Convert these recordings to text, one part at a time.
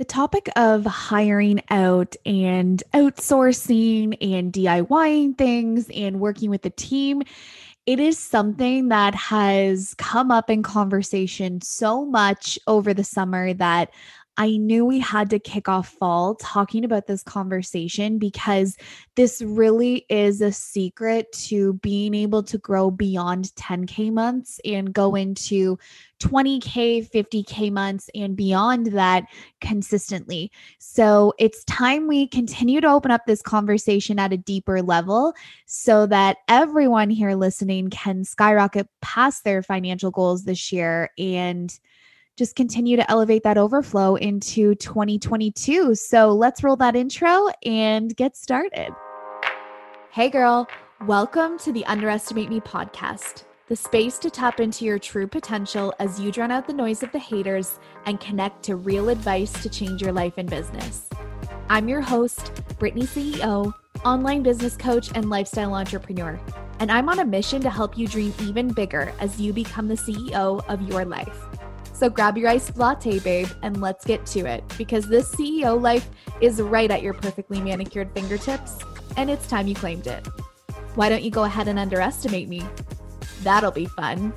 The topic of hiring out and outsourcing and DIYing things and working with a team, it is something that has come up in conversation so much over the summer that I knew we had to kick off fall talking about this conversation because this really is a secret to being able to grow beyond 10K months and go into 20K, 50K months and beyond that consistently. So it's time we continue to open up this conversation at a deeper level so that everyone here listening can skyrocket past their financial goals this year and just continue to elevate that overflow into 2022. So let's roll that intro and get started. Hey, girl, welcome to the Underestimate Me podcast, the space to tap into your true potential as you drown out the noise of the haters and connect to real advice to change your life and business. I'm your host, Brittany CEO, online business coach, and lifestyle entrepreneur. And I'm on a mission to help you dream even bigger as you become the CEO of your life. So grab your iced latte, babe, and let's get to it because this CEO life is right at your perfectly manicured fingertips, and it's time you claimed it. Why don't you go ahead and underestimate me? That'll be fun.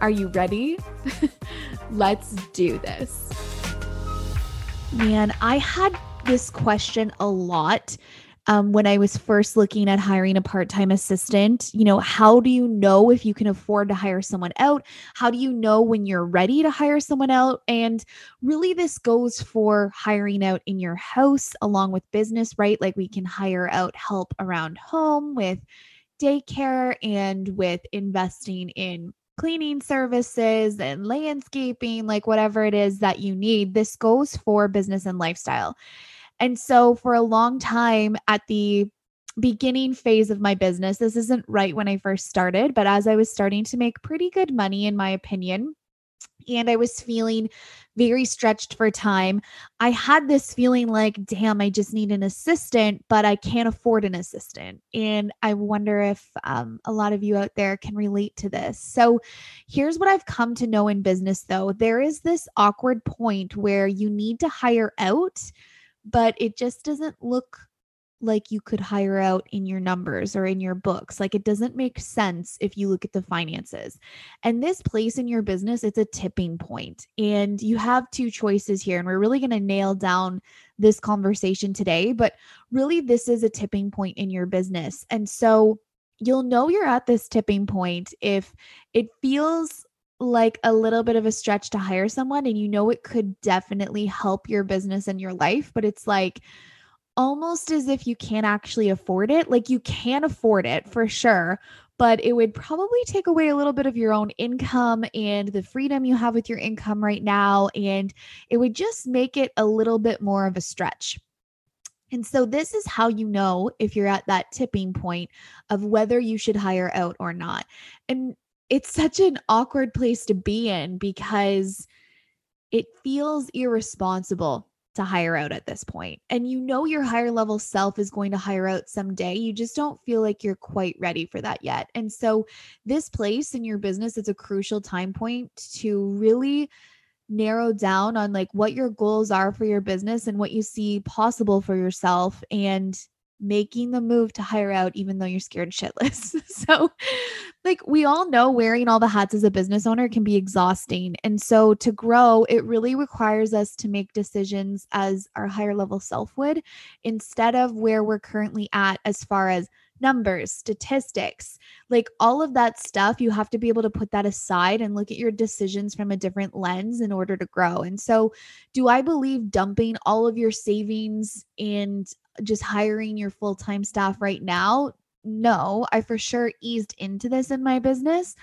Are you ready? let's do this. Man, I had this question a lot um, when I was first looking at hiring a part time assistant. You know, how do you know if you can afford to hire someone out? How do you know when you're ready to hire someone out? And really, this goes for hiring out in your house along with business, right? Like we can hire out help around home with daycare and with investing in cleaning services and landscaping, like whatever it is that you need. This goes for business and lifestyle. And so for a long time at the beginning phase of my business, this isn't right when I first started, but as I was starting to make pretty good money, in my opinion, and I was feeling very stretched for time. I had this feeling like, damn, I just need an assistant, but I can't afford an assistant. And I wonder if um, a lot of you out there can relate to this. So here's what I've come to know in business, though there is this awkward point where you need to hire out but it just doesn't look like you could hire out in your numbers or in your books. Like it doesn't make sense if you look at the finances. And this place in your business, it's a tipping point. And you have two choices here. And we're really going to nail down this conversation today. But really, this is a tipping point in your business. And so you'll know you're at this tipping point if it feels like a little bit of a stretch to hire someone and you know it could definitely help your business and your life, but it's like almost as if you can't actually afford it. Like you can afford it for sure, but it would probably take away a little bit of your own income and the freedom you have with your income right now. And it would just make it a little bit more of a stretch. And so, this is how you know if you're at that tipping point of whether you should hire out or not. And it's such an awkward place to be in because it feels irresponsible to hire out at this point. And you know your higher level self is going to hire out someday. You just don't feel like you're quite ready for that yet. And so this place in your business is a crucial time point to really narrow down on like what your goals are for your business and what you see possible for yourself and making the move to hire out even though you're scared shitless. so like we all know wearing all the hats as a business owner can be exhausting. And so to grow, it really requires us to make decisions as our higher level self would instead of where we're currently at as far as numbers, statistics, like all of that stuff, you have to be able to put that aside and look at your decisions from a different lens in order to grow. And so, do I believe dumping all of your savings and just hiring your full time staff right now. No, I for sure eased into this in my business,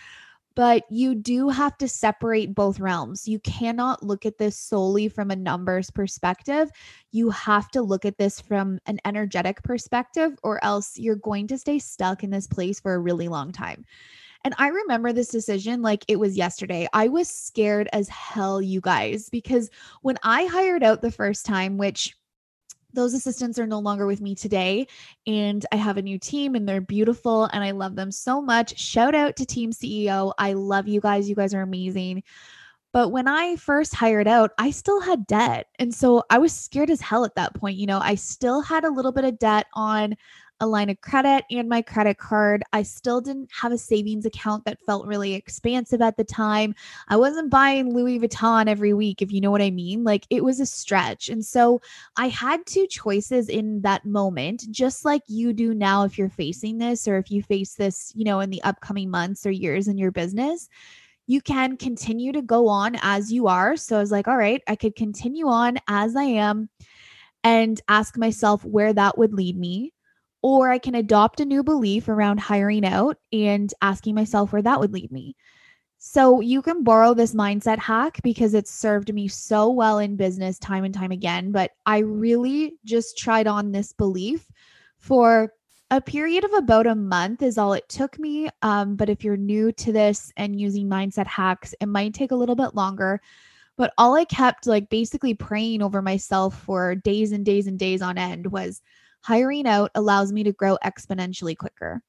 but you do have to separate both realms. You cannot look at this solely from a numbers perspective. You have to look at this from an energetic perspective, or else you're going to stay stuck in this place for a really long time. And I remember this decision like it was yesterday. I was scared as hell, you guys, because when I hired out the first time, which those assistants are no longer with me today and i have a new team and they're beautiful and i love them so much shout out to team ceo i love you guys you guys are amazing But when I first hired out, I still had debt. And so I was scared as hell at that point. You know, I still had a little bit of debt on a line of credit and my credit card. I still didn't have a savings account that felt really expansive at the time. I wasn't buying Louis Vuitton every week, if you know what I mean. Like it was a stretch. And so I had two choices in that moment, just like you do now if you're facing this or if you face this, you know, in the upcoming months or years in your business you can continue to go on as you are. So I was like, all right, I could continue on as I am and ask myself where that would lead me or I can adopt a new belief around hiring out and asking myself where that would lead me. So you can borrow this mindset hack because it's served me so well in business time and time again. But I really just tried on this belief for a period of about a month is all it took me. Um, but if you're new to this and using mindset hacks, it might take a little bit longer. But all I kept like basically praying over myself for days and days and days on end was hiring out allows me to grow exponentially quicker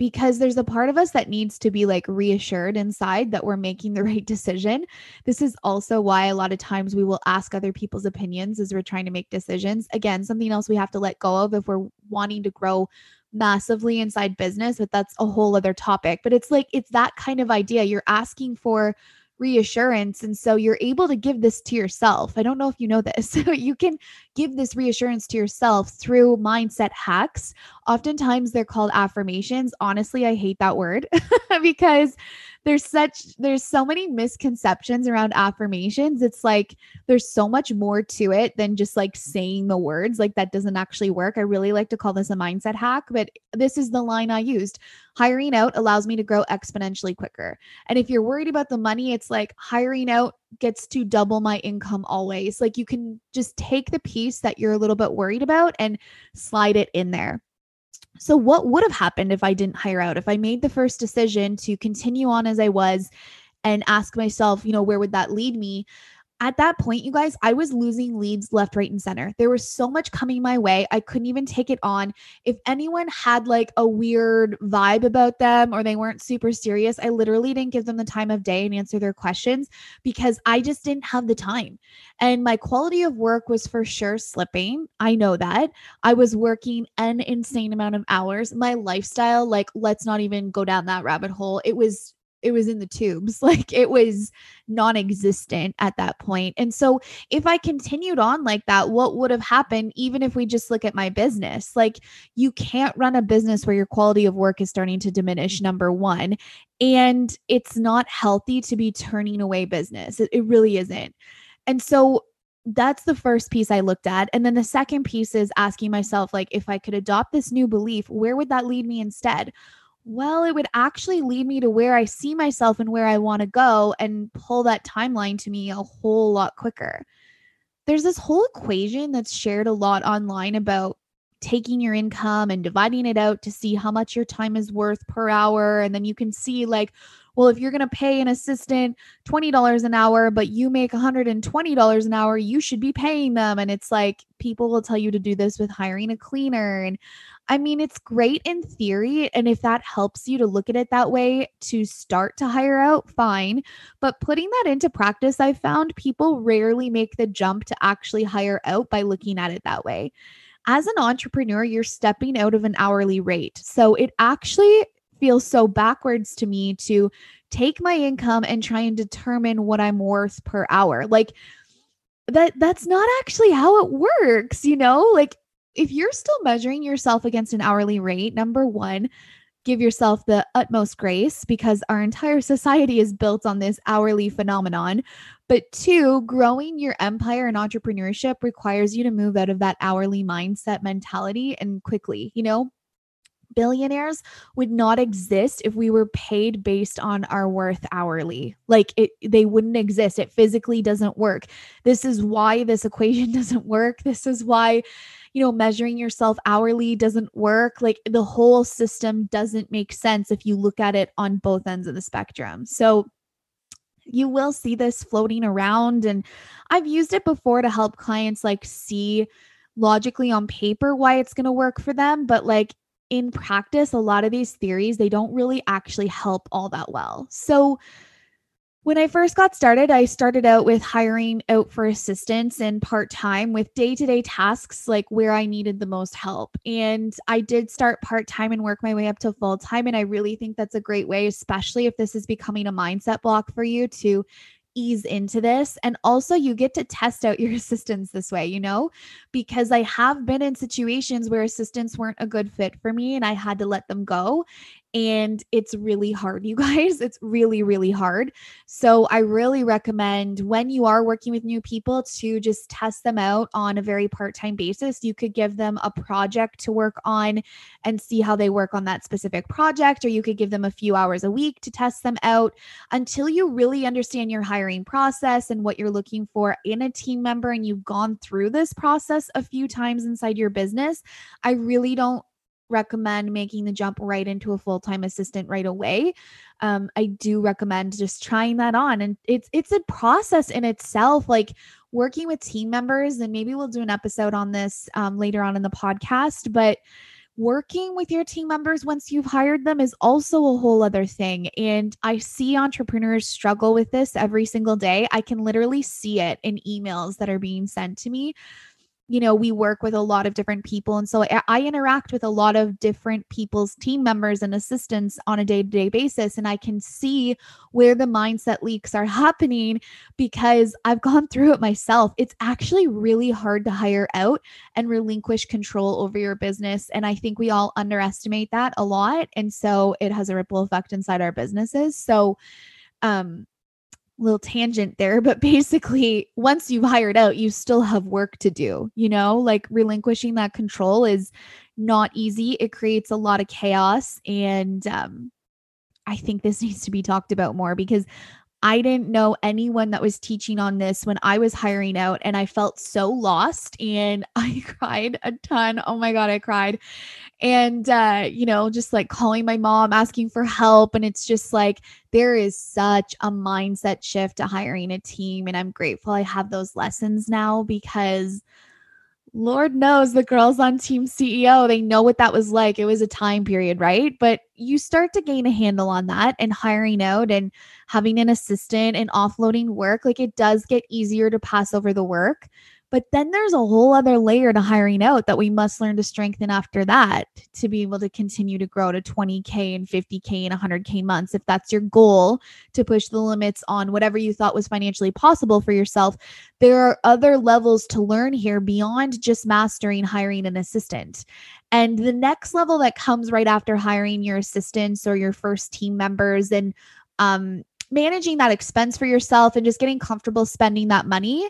because there's a part of us that needs to be like reassured inside that we're making the right decision. This is also why a lot of times we will ask other people's opinions as we're trying to make decisions. Again, something else we have to let go of if we're wanting to grow massively inside business, but that's a whole other topic. But it's like, it's that kind of idea. You're asking for reassurance. And so you're able to give this to yourself. I don't know if you know this. you can give this reassurance to yourself through mindset hacks. Oftentimes they're called affirmations. Honestly, I hate that word because there's such there's so many misconceptions around affirmations. It's like there's so much more to it than just like saying the words. Like that doesn't actually work. I really like to call this a mindset hack but this is the line i used. Hiring out allows me to grow exponentially quicker. And if you're worried about the money it's like hiring out gets to double my income always. Like you can just take the piece that you're a little bit worried about and slide it in there so, what would have happened if I didn't hire out? If I made the first decision to continue on as I was and ask myself, you know, where would that lead me? At that point, you guys, I was losing leads left, right, and center. There was so much coming my way. I couldn't even take it on. If anyone had like a weird vibe about them or they weren't super serious, I literally didn't give them the time of day and answer their questions because I just didn't have the time. And my quality of work was for sure slipping. I know that. I was working an insane amount of hours. My lifestyle, like, let's not even go down that rabbit hole. It was it was in the tubes like it was non-existent at that point and so if i continued on like that what would have happened even if we just look at my business like you can't run a business where your quality of work is starting to diminish number 1 and it's not healthy to be turning away business it, it really isn't and so that's the first piece I looked at. And then the second piece is asking myself, like, if I could adopt this new belief, where would that lead me instead? Well, it would actually lead me to where I see myself and where I want to go and pull that timeline to me a whole lot quicker. There's this whole equation that's shared a lot online about taking your income and dividing it out to see how much your time is worth per hour. And then you can see, like, well, if you're going to pay an assistant $20 an hour, but you make $120 an hour, you should be paying them. And it's like people will tell you to do this with hiring a cleaner. And I mean, it's great in theory. And if that helps you to look at it that way to start to hire out, fine. But putting that into practice, I found people rarely make the jump to actually hire out by looking at it that way. As an entrepreneur, you're stepping out of an hourly rate. So it actually feels so backwards to me to take my income and try and determine what I'm worth per hour. Like that that's not actually how it works, you know? Like if you're still measuring yourself against an hourly rate, number 1, give yourself the utmost grace because our entire society is built on this hourly phenomenon. But two, growing your empire and entrepreneurship requires you to move out of that hourly mindset mentality and quickly, you know? Billionaires would not exist if we were paid based on our worth hourly. Like it they wouldn't exist. It physically doesn't work. This is why this equation doesn't work. This is why you know measuring yourself hourly doesn't work. Like the whole system doesn't make sense if you look at it on both ends of the spectrum. So you will see this floating around and I've used it before to help clients like see logically on paper why it's going to work for them but like in practice, a lot of these theories, they don't really actually help all that well. So When I first got started, I started out with hiring out for assistance and part time with day to day tasks like where I needed the most help. And I did start part time and work my way up to full time. And I really think that's a great way, especially if this is becoming a mindset block for you to ease into this. And also, you get to test out your assistants this way, you know, because I have been in situations where assistants weren't a good fit for me and I had to let them go and it's really hard, you guys. It's really, really hard. So, I really recommend when you are working with new people to just test them out on a very part time basis. You could give them a project to work on and see how they work on that specific project, or you could give them a few hours a week to test them out until you really understand your hiring process and what you're looking for in a team member and you've gone through this process a few times inside your business. I really don't recommend making the jump right into a full-time assistant right away. Um, I do recommend just trying that on. And it's it's a process in itself, like working with team members, and maybe we'll do an episode on this um, later on in the podcast, but working with your team members once you've hired them is also a whole other thing. And I see entrepreneurs struggle with this every single day. I can literally see it in emails that are being sent to me you know, we work with a lot of different people. And so I, I interact with a lot of different people's team members and assistants on a day to day basis. And I can see where the mindset leaks are happening because I've gone through it myself. It's actually really hard to hire out and relinquish control over your business. And I think we all underestimate that a lot. And so it has a ripple effect inside our businesses. So, um, little tangent there, but basically, once you've hired out, you still have work to do. You know, like relinquishing that control is not easy. It creates a lot of chaos. And um, I think this needs to be talked about more because I didn't know anyone that was teaching on this when I was hiring out, and I felt so lost and I cried a ton. Oh my God, I cried. And, uh, you know, just like calling my mom, asking for help. And it's just like there is such a mindset shift to hiring a team. And I'm grateful I have those lessons now because Lord knows the girls on Team CEO, they know what that was like. It was a time period, right? But you start to gain a handle on that and hiring out and having an assistant and offloading work. Like it does get easier to pass over the work. But then there's a whole other layer to hiring out that we must learn to strengthen after that to be able to continue to grow to 20K and 50K and 100K months. If that's your goal to push the limits on whatever you thought was financially possible for yourself, there are other levels to learn here beyond just mastering hiring an assistant. And the next level that comes right after hiring your assistants or your first team members and um, managing that expense for yourself and just getting comfortable spending that money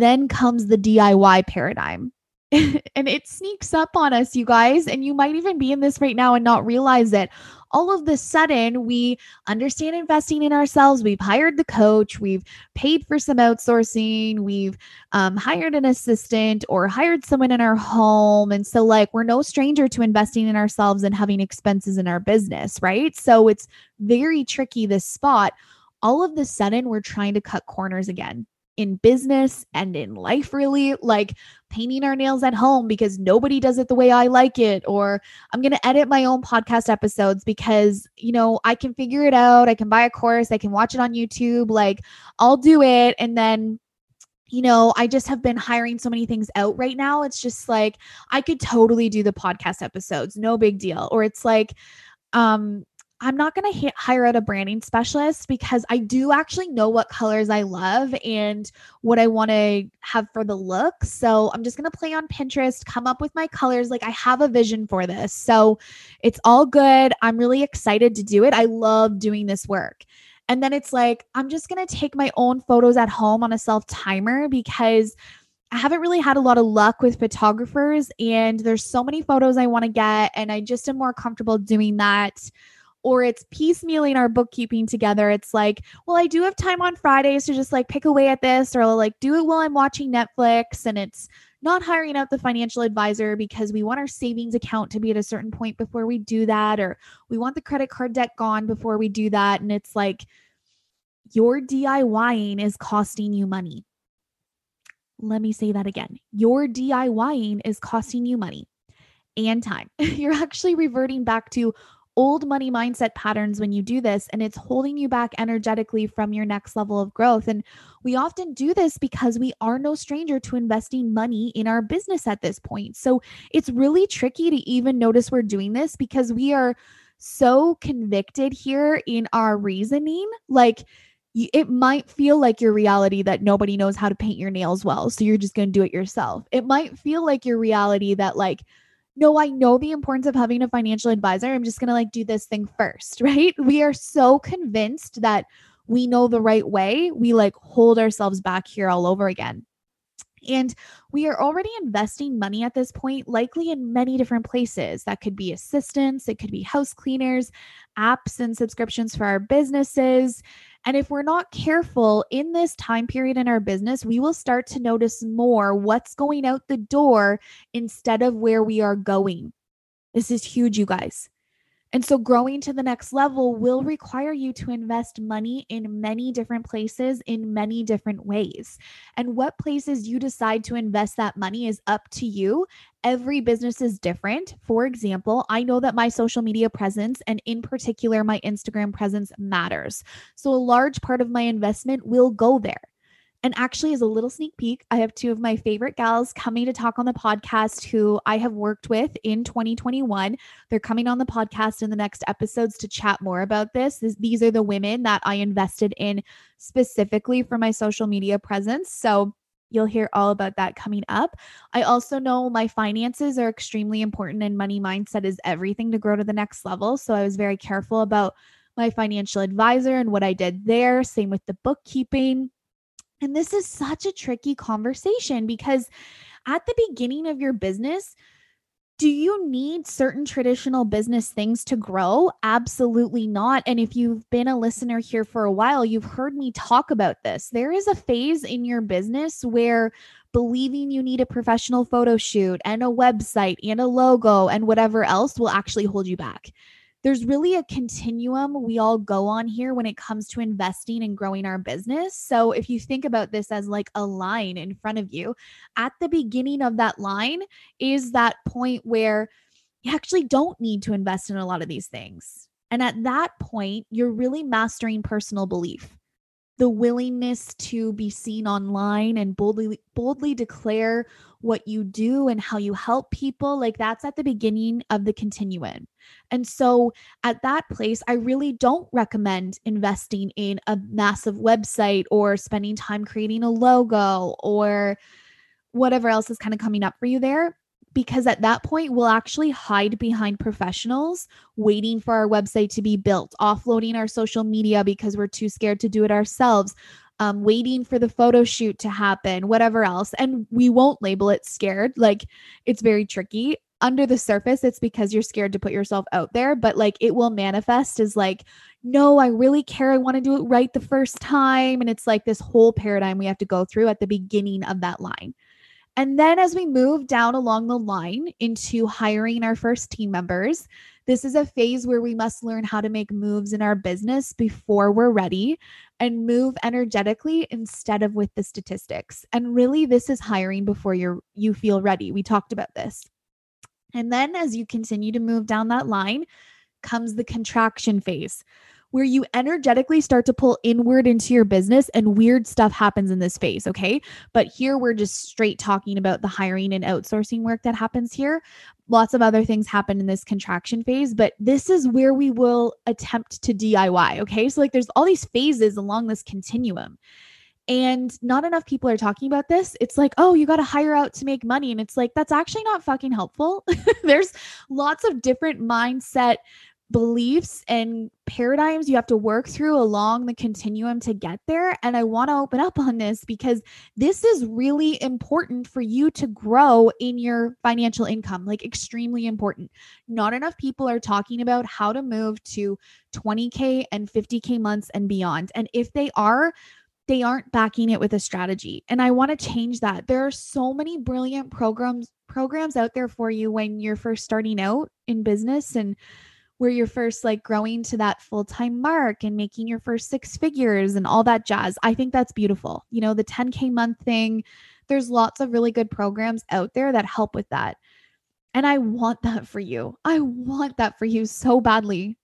then comes the DIY paradigm. and it sneaks up on us, you guys. And you might even be in this right now and not realize it. All of the sudden, we understand investing in ourselves. We've hired the coach. We've paid for some outsourcing. We've um, hired an assistant or hired someone in our home. And so, like, we're no stranger to investing in ourselves and having expenses in our business, right? So, it's very tricky, this spot. All of the sudden, we're trying to cut corners again in business and in life, really, like painting our nails at home because nobody does it the way I like it. Or I'm going to edit my own podcast episodes because, you know, I can figure it out. I can buy a course, I can watch it on YouTube. Like, I'll do it. And then you know, I just have been hiring so many things out right now. It's just like I could totally do the podcast episodes, no big deal. Or it's like, um, I'm not going to ha- hire out a branding specialist because I do actually know what colors I love and what I want to have for the look. So I'm just going to play on Pinterest, come up with my colors. Like I have a vision for this. So it's all good. I'm really excited to do it. I love doing this work. And then it's like, I'm just going to take my own photos at home on a self timer because I haven't really had a lot of luck with photographers and there's so many photos I want to get. And I just am more comfortable doing that or it's piecemealing our bookkeeping together. It's like, well, I do have time on Fridays to just like pick away at this, or like do it while I'm watching Netflix. And it's not hiring out the financial advisor because we want our savings account to be at a certain point before we do that, or we want the credit card debt gone before we do that. And it's like, your DIYing is costing you money. Let me say that again. Your DIYing is costing you money and time. You're actually reverting back to old money mindset patterns when you do this, and it's holding you back energetically from your next level of growth. And we often do this because we are no stranger to investing money in our business at this point. So it's really tricky to even notice we're doing this because we are so convicted here in our reasoning. Like, it might feel like your reality that nobody knows how to paint your nails well. So you're just going to do it yourself. It might feel like your reality that, like, no, I know the importance of having a financial advisor. I'm just going to like do this thing first, right? We are so convinced that we know the right way. We like hold ourselves back here all over again. And we are already investing money at this point, likely in many different places. That could be assistants, it could be house cleaners, apps and subscriptions for our businesses. And if we're not careful in this time period in our business, we will start to notice more what's going out the door instead of where we are going. This is huge, you guys. And so, growing to the next level will require you to invest money in many different places in many different ways. And what places you decide to invest that money is up to you. Every business is different. For example, I know that my social media presence, and in particular, my Instagram presence, matters. So, a large part of my investment will go there. And actually, as a little sneak peek, I have two of my favorite gals coming to talk on the podcast who I have worked with in 2021. They're coming on the podcast in the next episodes to chat more about this. this. These are the women that I invested in specifically for my social media presence. So you'll hear all about that coming up. I also know my finances are extremely important and money mindset is everything to grow to the next level. So I was very careful about my financial advisor and what I did there. Same with the bookkeeping and this is such a tricky conversation because at the beginning of your business, do you need certain traditional business things to grow? Absolutely not. And if you've been a listener here for a while, you've heard me talk about this. There is a phase in your business where believing you need a professional photo shoot and a website and a logo and whatever else will actually hold you back there's really a continuum we all go on here when it comes to investing and growing our business. So if you think about this as like a line in front of you, at the beginning of that line is that point where you actually don't need to invest in a lot of these things. And at that point, you're really mastering personal belief the willingness to be seen online and boldly boldly declare what you do and how you help people like that's at the beginning of the continuum. And so at that place i really don't recommend investing in a massive website or spending time creating a logo or whatever else is kind of coming up for you there because at that point we'll actually hide behind professionals waiting for our website to be built offloading our social media because we're too scared to do it ourselves um, waiting for the photo shoot to happen whatever else. And we won't label it scared. Like it's very tricky. Under the surface it's because you're scared to put yourself out there but like it will manifest as like no i really care. I want to do it right the first time. And it's like this whole paradigm we have to go through at the beginning of that line and then as we move down along the line into hiring our first team members, this is a phase where we must learn how to make moves in our business before we're ready and move energetically instead of with the statistics. And really this is hiring before you're you feel ready. We talked about this. And then as you continue to move down that line comes the contraction phase where you energetically start to pull inward into your business and weird stuff happens in this phase. Okay. But here we're just straight talking about the hiring and outsourcing work that happens here. Lots of other things happen in this contraction phase, but this is where we will attempt to DIY. Okay. So, like, there's all these phases along this continuum. And not enough people are talking about this. It's like, oh, you got to hire out to make money. And it's like, that's actually not fucking helpful. There's lots of different mindset beliefs and paradigms you have to work through along the continuum to get there. And I want to open up on this because this is really important for you to grow in your financial income, like extremely important. Not enough people are talking about how to move to 20K and 50K months and beyond. And if they are, they aren't backing it with a strategy. And I want to change that. There are so many brilliant programs programs out there for you when you're first starting out in business and where you're first like growing to that full time mark and making your first six figures and all that jazz. I think that's beautiful. You know, the 10K month thing, there's lots of really good programs out there that help with that. And I want that for you. I want that for you so badly.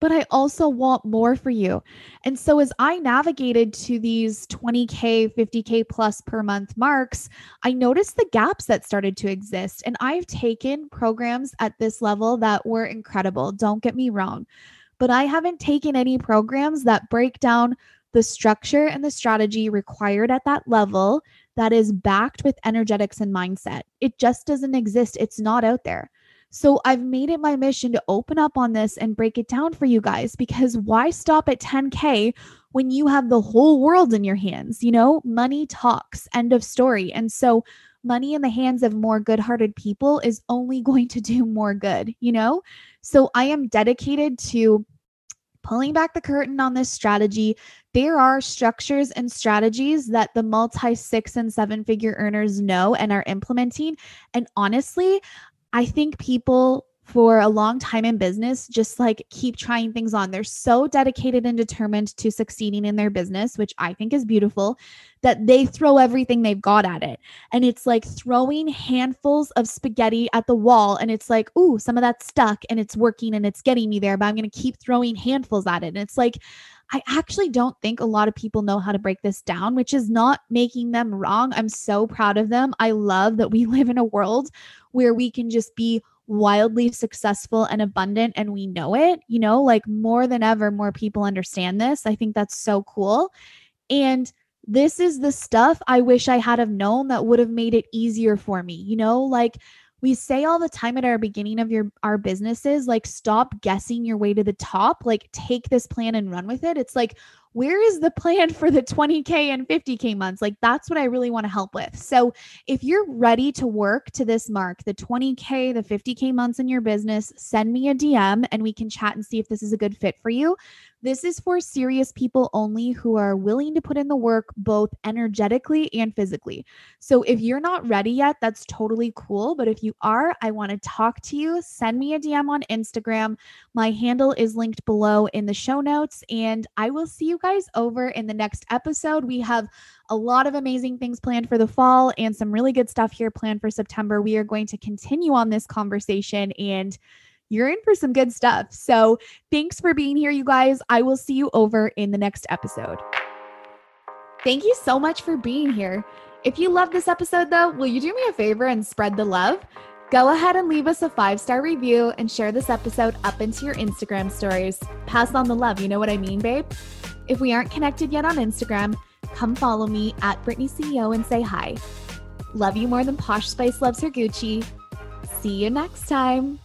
But I also want more for you. And so, as I navigated to these 20K, 50K plus per month marks, I noticed the gaps that started to exist. And I've taken programs at this level that were incredible. Don't get me wrong. But I haven't taken any programs that break down the structure and the strategy required at that level that is backed with energetics and mindset. It just doesn't exist. It's not out there. So I've made it my mission to open up on this and break it down for you guys because why stop at 10K when you have the whole world in your hands? You know, money talks, end of story. And so money in the hands of more good hearted people is only going to do more good, you know? So I am dedicated to pulling back the curtain on this strategy, there are structures and strategies that the multi six and seven figure earners know and are implementing. And honestly, I think people for a long time in business just like keep trying things on. They're so dedicated and determined to succeeding in their business, which I think is beautiful, that they throw everything they've got at it. And it's like throwing handfuls of spaghetti at the wall and it's like, "Ooh, some of that's stuck and it's working and it's getting me there, but I'm going to keep throwing handfuls at it." And it's like I actually don't think a lot of people know how to break this down, which is not making them wrong. I'm so proud of them. I love that we live in a world where we can just be wildly successful and abundant and we know it, you know, like more than ever, more people understand this. I think that's so cool. And this is the stuff I wish I had have known that would have made it easier for me, you know, like we say all the time at our beginning of your our businesses like stop guessing your way to the top like take this plan and run with it it's like where is the plan for the 20K and 50K months? Like, that's what I really want to help with. So, if you're ready to work to this mark, the 20K, the 50K months in your business, send me a DM and we can chat and see if this is a good fit for you. This is for serious people only who are willing to put in the work both energetically and physically. So, if you're not ready yet, that's totally cool. But if you are, I want to talk to you. Send me a DM on Instagram. My handle is linked below in the show notes, and I will see you guys over in the next episode. We have a lot of amazing things planned for the fall and some really good stuff here planned for September. We are going to continue on this conversation and you're in for some good stuff. So, thanks for being here, you guys. I will see you over in the next episode. Thank you so much for being here. If you love this episode, though, will you do me a favor and spread the love? Go ahead and leave us a five star review and share this episode up into your Instagram stories. Pass on the love, you know what I mean, babe? If we aren't connected yet on Instagram, come follow me at Brittany CEO and say hi. Love you more than Posh Spice loves her Gucci. See you next time.